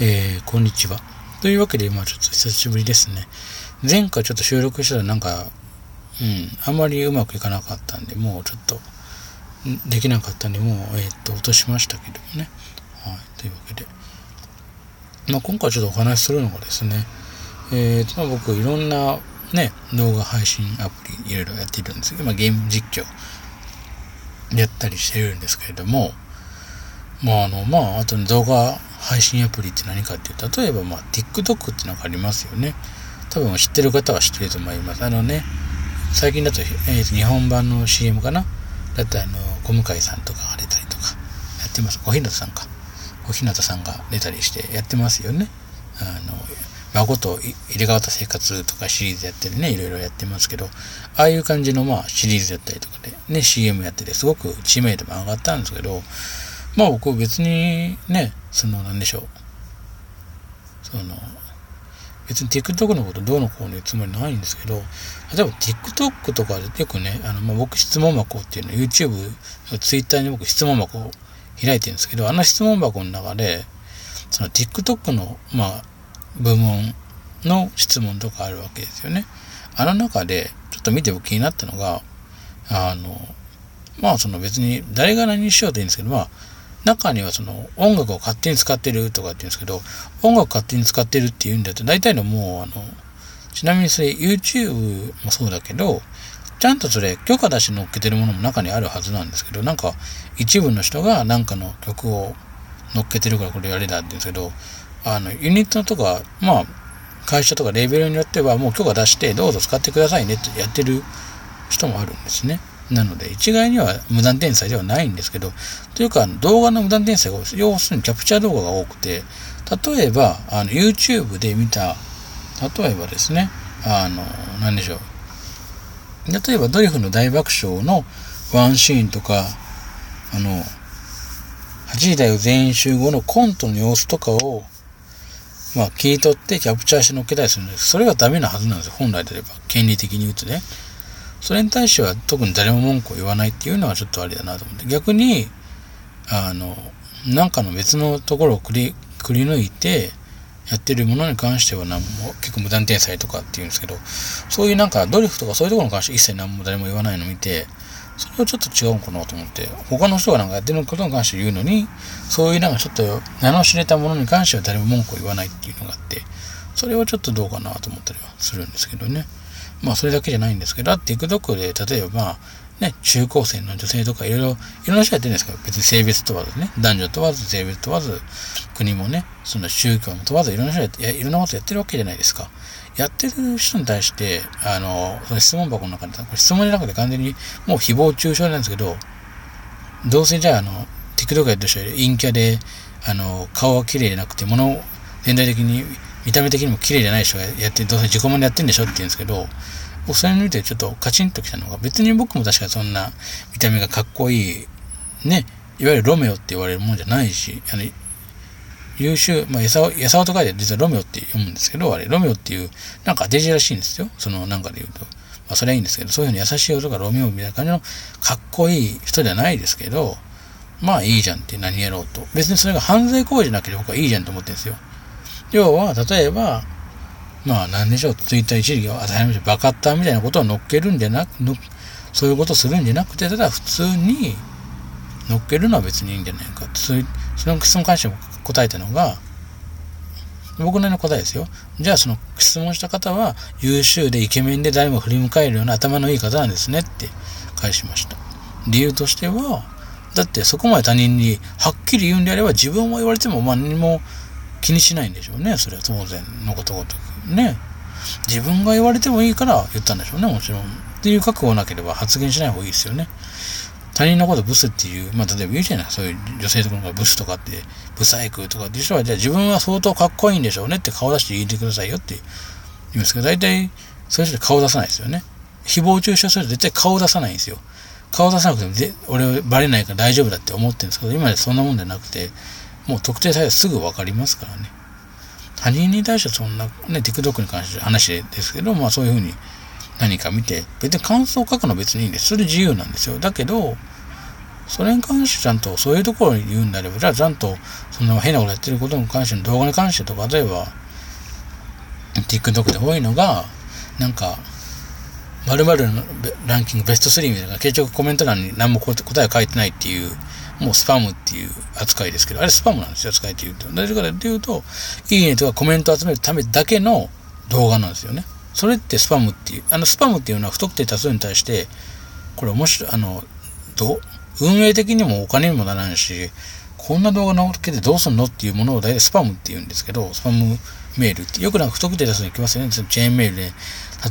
えー、こんにちは。というわけで、まあちょっと久しぶりですね。前回ちょっと収録したらなんか、うん、あまりうまくいかなかったんで、もうちょっと、できなかったんで、もう、えっ、と、落としましたけどもね。はい、というわけで。まあ今回ちょっとお話しするのがですね、えーと、まあ、僕いろんなね、動画配信アプリいろいろやっているんですけど、まあゲーム実況やったりしてるんですけれども、まああの、まああと動画配信アプリって何かっていうと、例えばまあ TikTok ってのがありますよね。多分知ってる方は知ってると思います。あのね、最近だと,、えー、日本版の CM かな？だってあの、小向井さんとかが出たりとか、やってます。小日向さんか。小日向さんが出たりしてやってますよね。あの、孫と入れ替わった生活とかシリーズやってるね、いろいろやってますけど、ああいう感じのまあシリーズやったりとかでね、CM やっててすごく知名度も上がったんですけど、まあ僕別にね、そのなんでしょう。その、別に TikTok のことどうのこうの言うつもりないんですけど、例えば TikTok とかでよくね、あの、まあ、僕質問箱っていうの YouTube、Twitter に僕質問箱を開いてるんですけど、あの質問箱の中で、その TikTok の、まあ、部門の質問とかあるわけですよね。あの中で、ちょっと見て僕気になったのが、あの、まあその別に誰が何にしようといいんですけど、まあ中にはその音楽を勝手に使ってるとかって言うんですけど、音楽勝手に使ってるっていうんだと大体のもうあの、ちなみにそれ YouTube もそうだけど、ちゃんとそれ許可出して乗っけてるものも中にあるはずなんですけど、なんか一部の人がなんかの曲を乗っけてるからこれやれだって言うんですけど、あの、ユニットとか、まあ、会社とかレベルによってはもう許可出してどうぞ使ってくださいねってやってる人もあるんですね。なので、一概には無断転載ではないんですけど、というか、動画の無断転載が、要するにキャプチャー動画が多くて、例えば、あの、YouTube で見た、例えばですね、あの、何でしょう。例えば、ドリフの大爆笑のワンシーンとか、あの、8時台を全員集合のコントの様子とかを、まあ、切り取ってキャプチャーして載っけたりするんです。それはダメなはずなんですよ。本来であれば。権利的に言うとね。それに対しては特に誰も文句を言わないっていうのはちょっとありだなと思って。逆に、あの、なんかの別のところをくり、くり抜いて、やってるものに関しては何も、結構無断転載とかっていうんですけど、そういうなんかドリフとかそういうところに関して一切何も誰も言わないのを見て、それはちょっと違うのかなと思って、他の人がなんかやってることに関して言うのに、そういうなんかちょっと名の知れたものに関しては誰も文句を言わないっていうのがあって、それはちょっとどうかなと思ったりはするんですけどね。まあそれだけじゃないんですけど、TikTok で例えば、ね、中高生の女性とかいろいろ、いろんな人やってるんですけど、別に性別問わずね、男女問わず、性別問わず、国もね、その宗教も問わず、いろんな人やいろんなことやってるわけじゃないですか。やってる人に対して、あの、その質問箱の中で、質問の中で完全にもう誹謗中傷なんですけど、どうせじゃあ、あの、TikTok やってる人は陰キャで、あの、顔は綺麗じゃなくて、物、全体的に、見た目的にも綺麗じゃない人がやって、どうせ自己満でやってんでしょって言うんですけど、それ見てちょっとカチンときたのが、別に僕も確かにそんな見た目がかっこいい、ね、いわゆるロメオって言われるもんじゃないし、あの、優秀、まあ、やさお、やさと書いて実はロメオって読むんですけど、あれ、ロメオっていう、なんか当て字らしいんですよ。その、なんかで言うと。まあ、それはいいんですけど、そういうふうに優しい男がロメオみたいな感じのかっこいい人じゃないですけど、まあいいじゃんって何やろうと。別にそれが犯罪行為じゃなければ僕はいいじゃんと思ってるんですよ。要は、例えば、まあ何でしょう、ツイッター一時が当たり前でバカッターみたいなことを乗っけるんじゃなく、そういうことするんじゃなくて、ただ普通に乗っけるのは別にいいんじゃないかその質問関しても答えたのが、僕なりの答えですよ。じゃあその質問した方は優秀でイケメンで誰も振り向かえるような頭のいい方なんですねって返しました。理由としては、だってそこまで他人にはっきり言うんであれば自分も言われても何も気にしないんでしょうね。それは当然のことごとく。ね。自分が言われてもいいから言ったんでしょうね、もちろん。っていう覚悟なければ発言しない方がいいですよね。他人のことブスっていう、まあ例えば言うじゃないそういう女性とかがブスとかって、ブサイクとかっていう人は、じゃあ自分は相当かっこいいんでしょうねって顔出して言ってくださいよって言いますけど、大体そういう人で顔出さないですよね。誹謗中傷すると絶対顔出さないんですよ。顔出さなくてもぜ俺バレないから大丈夫だって思ってるんですけど、今でそんなもんじゃなくて、もう特定されすぐ分かりますからね。他人に対してそんな、ね、TikTok に関して話ですけど、まあそういうふうに何か見て、別に感想を書くのは別にいいんです。それ自由なんですよ。だけど、それに関してちゃんとそういうところに言うんであれば、じゃあちゃんとそんな変なことやってることに関しての動画に関してとか、例えば TikTok で多いのが、なんか、〇〇のランキングベスト3みたいな結局コメント欄に何も答え書いてないっていう、もうスパムっていう扱いですけど、あれスパムなんですよ、扱いって言うと。なぜかというと、いいねとかコメントを集めるためだけの動画なんですよね。それってスパムっていう、あのスパムっていうのは不特定多数に対して、これ面白い、あの、ど運営的にもお金にもならんし、こんな動画のっけてどうすんのっていうものを大体スパムって言うんですけど、スパムメールって、よくなんか不特定多数に来ますよね。チェーンメールで、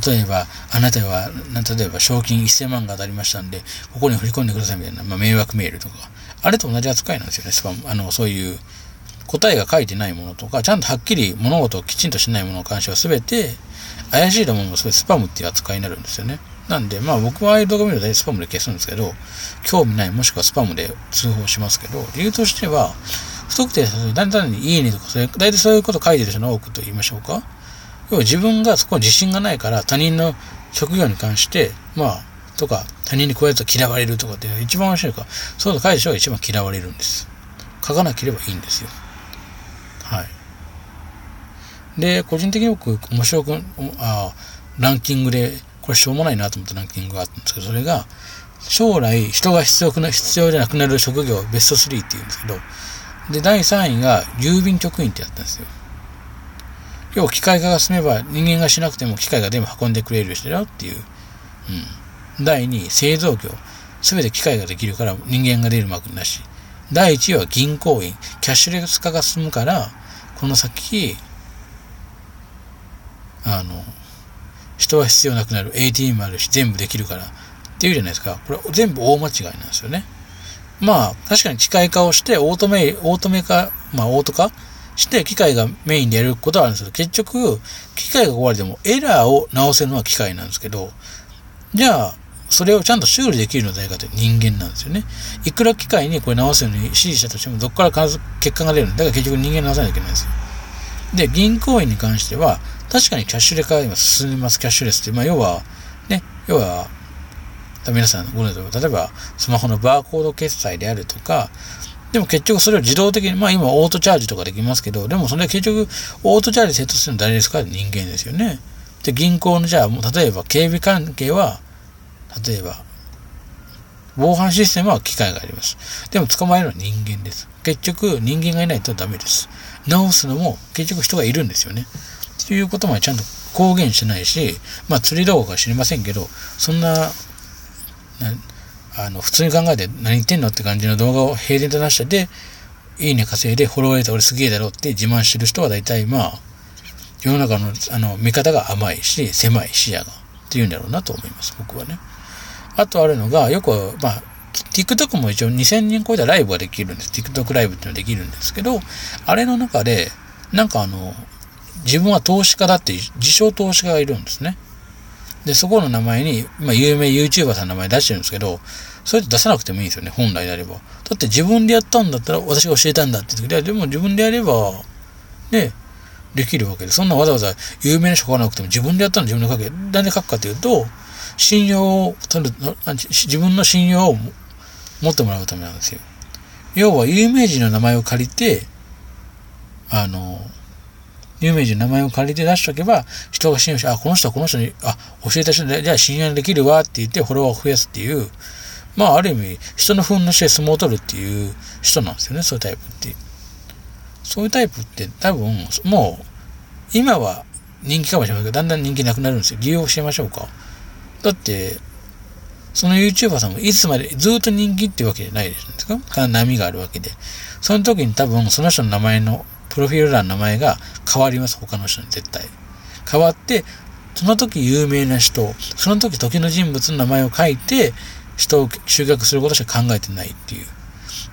例えば、あなたは、例えば賞金1000万が当たりましたんで、ここに振り込んでくださいみたいな、まあ、迷惑メールとか。あれと同じ扱いなんですよね、スパム。あの、そういう答えが書いてないものとか、ちゃんとはっきり物事をきちんとしないものに関しては全て、怪しいと思うのもそれスパムっていう扱いになるんですよね。なんで、まあ僕はああいう動画見ると大体スパムで消すんですけど、興味ないもしくはスパムで通報しますけど、理由としては、不特定させる、だんだんにいいねとか、それ、大体そういうこと書いてる人の多くと言いましょうか。要は自分がそこに自信がないから他人の職業に関して、まあ、とか、他人にこうやって嫌われるとかって一番面白いか、そういうの書いてる人が一番嫌われるんです。書かなければいいんですよ。はい。で、個人的に僕、面白く、あランキングで、これしょうもないなと思ったランキングがあったんですけど、それが、将来人が必要な、必要じゃなくなる職業ベスト3って言うんですけど、で、第3位が郵便局員ってやったんですよ。要は機械化が進めば人間がしなくても機械が全部運んでくれる人だよっていう。うん。第2位、製造業。すべて機械ができるから人間が出る幕なし。第1位は銀行員。キャッシュレス化が進むから、この先、あの、人は必要なくなる。ATM あるし、全部できるから。っていうじゃないですか。これ全部大間違いなんですよね。まあ、確かに機械化をして、オートメ、オートメ化、まあ、オート化？して機械がメインでやることはあるんですけど、結局、機械が壊れてもエラーを直せるのは機械なんですけど、じゃあ、それをちゃんと修理できるのは誰かという人間なんですよね。いくら機械にこれ直すように指示したとしても、どこから必ず結果が出るのだから結局人間直さなきゃいけないんですよ。で、銀行員に関しては、確かにキャッシュレス化が今進みます、キャッシュレスって。まあ、要は、ね、要は、皆さんご存知例えば、スマホのバーコード決済であるとか、でも結局それを自動的に、まあ今オートチャージとかできますけど、でもそれ結局オートチャージセットするの誰ですか？人間ですよね。で、銀行のじゃあ、例えば警備関係は、例えば、防犯システムは機械があります。でも捕まえるのは人間です。結局人間がいないとダメです。直すのも結局人がいるんですよね。ということまでちゃんと公言してないし、まあ釣り動画か知りませんけど、そんな、あの、普通に考えて何言ってんのって感じの動画を平然と出してて、いいね稼いでフォロワーれた俺すげえだろって自慢してる人は大体まあ、世の中のあの見方が甘いし、狭い視野がっていうんだろうなと思います、僕はね。あとあるのが、よく、まあ、TikTok も一応2000人超えたライブができるんです。TikTok ライブっていうのができるんですけど、あれの中で、なんかあの、自分は投資家だって自称投資家がいるんですね。で、そこの名前に、まあ、有名 YouTuber さんの名前出してるんですけど、それって出さなくてもいいんですよね、本来であれば。だって自分でやったんだったら私が教えたんだって言って、でも自分でやれば、ね、できるわけで、そんなわざわざ有名な人書かなくても自分でやったの自分で書け。何で書くかというと、信用を取る、自分の信用を持ってもらうためなんですよ。要は有名人の名前を借りて、あの、有名人の名前を借りて出しとけば、人が信用して、あ、この人はこの人に、あ、教えた人で、じゃあ信用できるわって言ってフォロワーを増やすっていう、まあ、ある意味、人のふんのして相撲を取るっていう人なんですよね、そういうタイプって。そういうタイプって多分、もう、今は人気かもしれないけど、だんだん人気なくなるんですよ。理由を教えましょうか。だって、その YouTuber さんもいつまでずっと人気っていうわけじゃないですか？波があるわけで。その時に多分その人の名前のプロフィール欄の名前が変わります、他の人に絶対。変わって、その時有名な人、その時時の人物の名前を書いて、人を集客することしか考えてないっていう。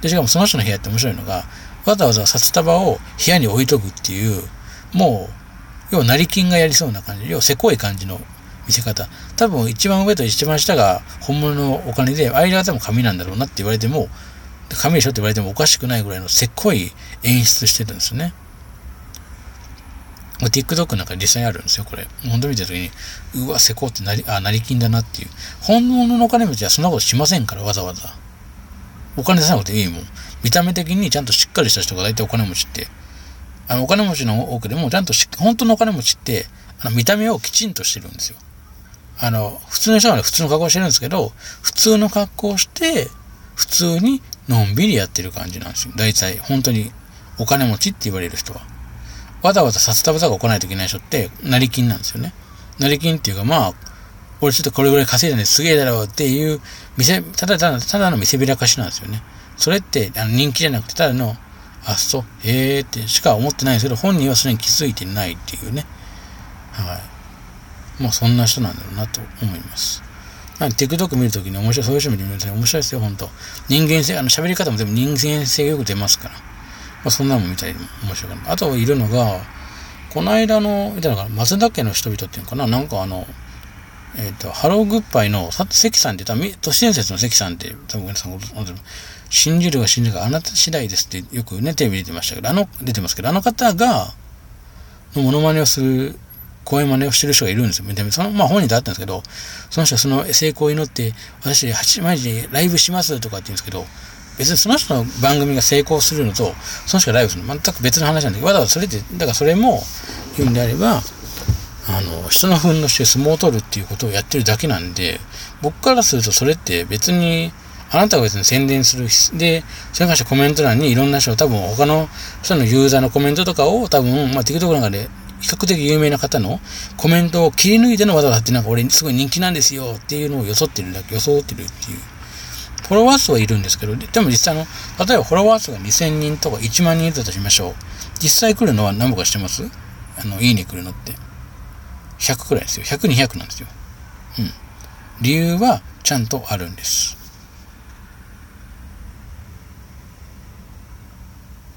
で、しかもその人の部屋って面白いのが、わざわざ札束を部屋に置いとくっていう、もう、要は成金がやりそうな感じ、要はせこい感じの見せ方。多分一番上と一番下が本物のお金で、間が多分紙なんだろうなって言われても、紙でしょって言われてもおかしくないぐらいのせっこい演出してるんですね。TikTok なんか実際あるんですよ、これ。本当見てるときに、うわ、せこってなり、あ、成金だなっていう。本物のお金持ちはそんなことしませんから、わざわざ。お金出さなくていいもん。見た目的にちゃんとしっかりした人が大体お金持ちって、あの、お金持ちの多くでもちゃんとし、本当のお金持ちって、あの、見た目をきちんとしてるんですよ。あの、普通の人は普通の格好してるんですけど、普通の格好して、普通にのんびりやってる感じなんですよ。大体、本当にお金持ちって言われる人は。わざわざ札束とか来ないといけない人って、成金なんですよね。成金っていうか、まあ、俺ちょっとこれぐらい稼いだんですげえだろうっていう、見せ、ただただ、ただの見せびらかしなんですよね。それって、あの人気じゃなくて、ただの、あ、そう、へえってしか思ってないんですけど、本人はそれに気づいてないっていうね。はい。まあ、そんな人なんだろうなと思います。まあ、TikTok 見るときに面白い、そういう人見ると面白いですよ、本当人間性、あの、喋り方も全部人間性よく出ますから。まあ、そんなのも見たり面白いかな。あといるのが、この間の、いたのかな、松田家の人々っていうのかな、なんかあの、えっ、ー、と、ハローグッバイの関さんって多分、都市伝説の関さんって多分皆さん信じるが信じるがあなた次第ですってよくね、テレビ出てましたけど、あの、出てますけど、あの方が、のモノマネをする、声真似をしてる人がいるんですよ。その、まあ本人と会ったんですけど、その人はその成功を祈って、私、8毎日ライブしますとかって言うんですけど、別にその人の番組が成功するのと、その人がライブするの全く別の話なんだけど、わざわざそれって、だからそれも言うんであれば、あの、人の糞のして相撲を取るっていうことをやってるだけなんで、僕からするとそれって別に、あなたが別に宣伝する。で、それに関してコメント欄にいろんな人、多分他の人のユーザーのコメントとかを多分、まあ TikTok なんかで比較的有名な方のコメントを切り抜いてのわざわざってなんか俺すごい人気なんですよっていうのを装ってるんだけ、装ってるっていう。フォロワー数はいるんですけど、でも実際の、例えばフォロワー数が2000人とか1万人いるとしましょう。実際来るのは何ぼかしてます？あの、いいね来るのって。100くらいですよ。100、200なんですよ。うん。理由はちゃんとあるんです。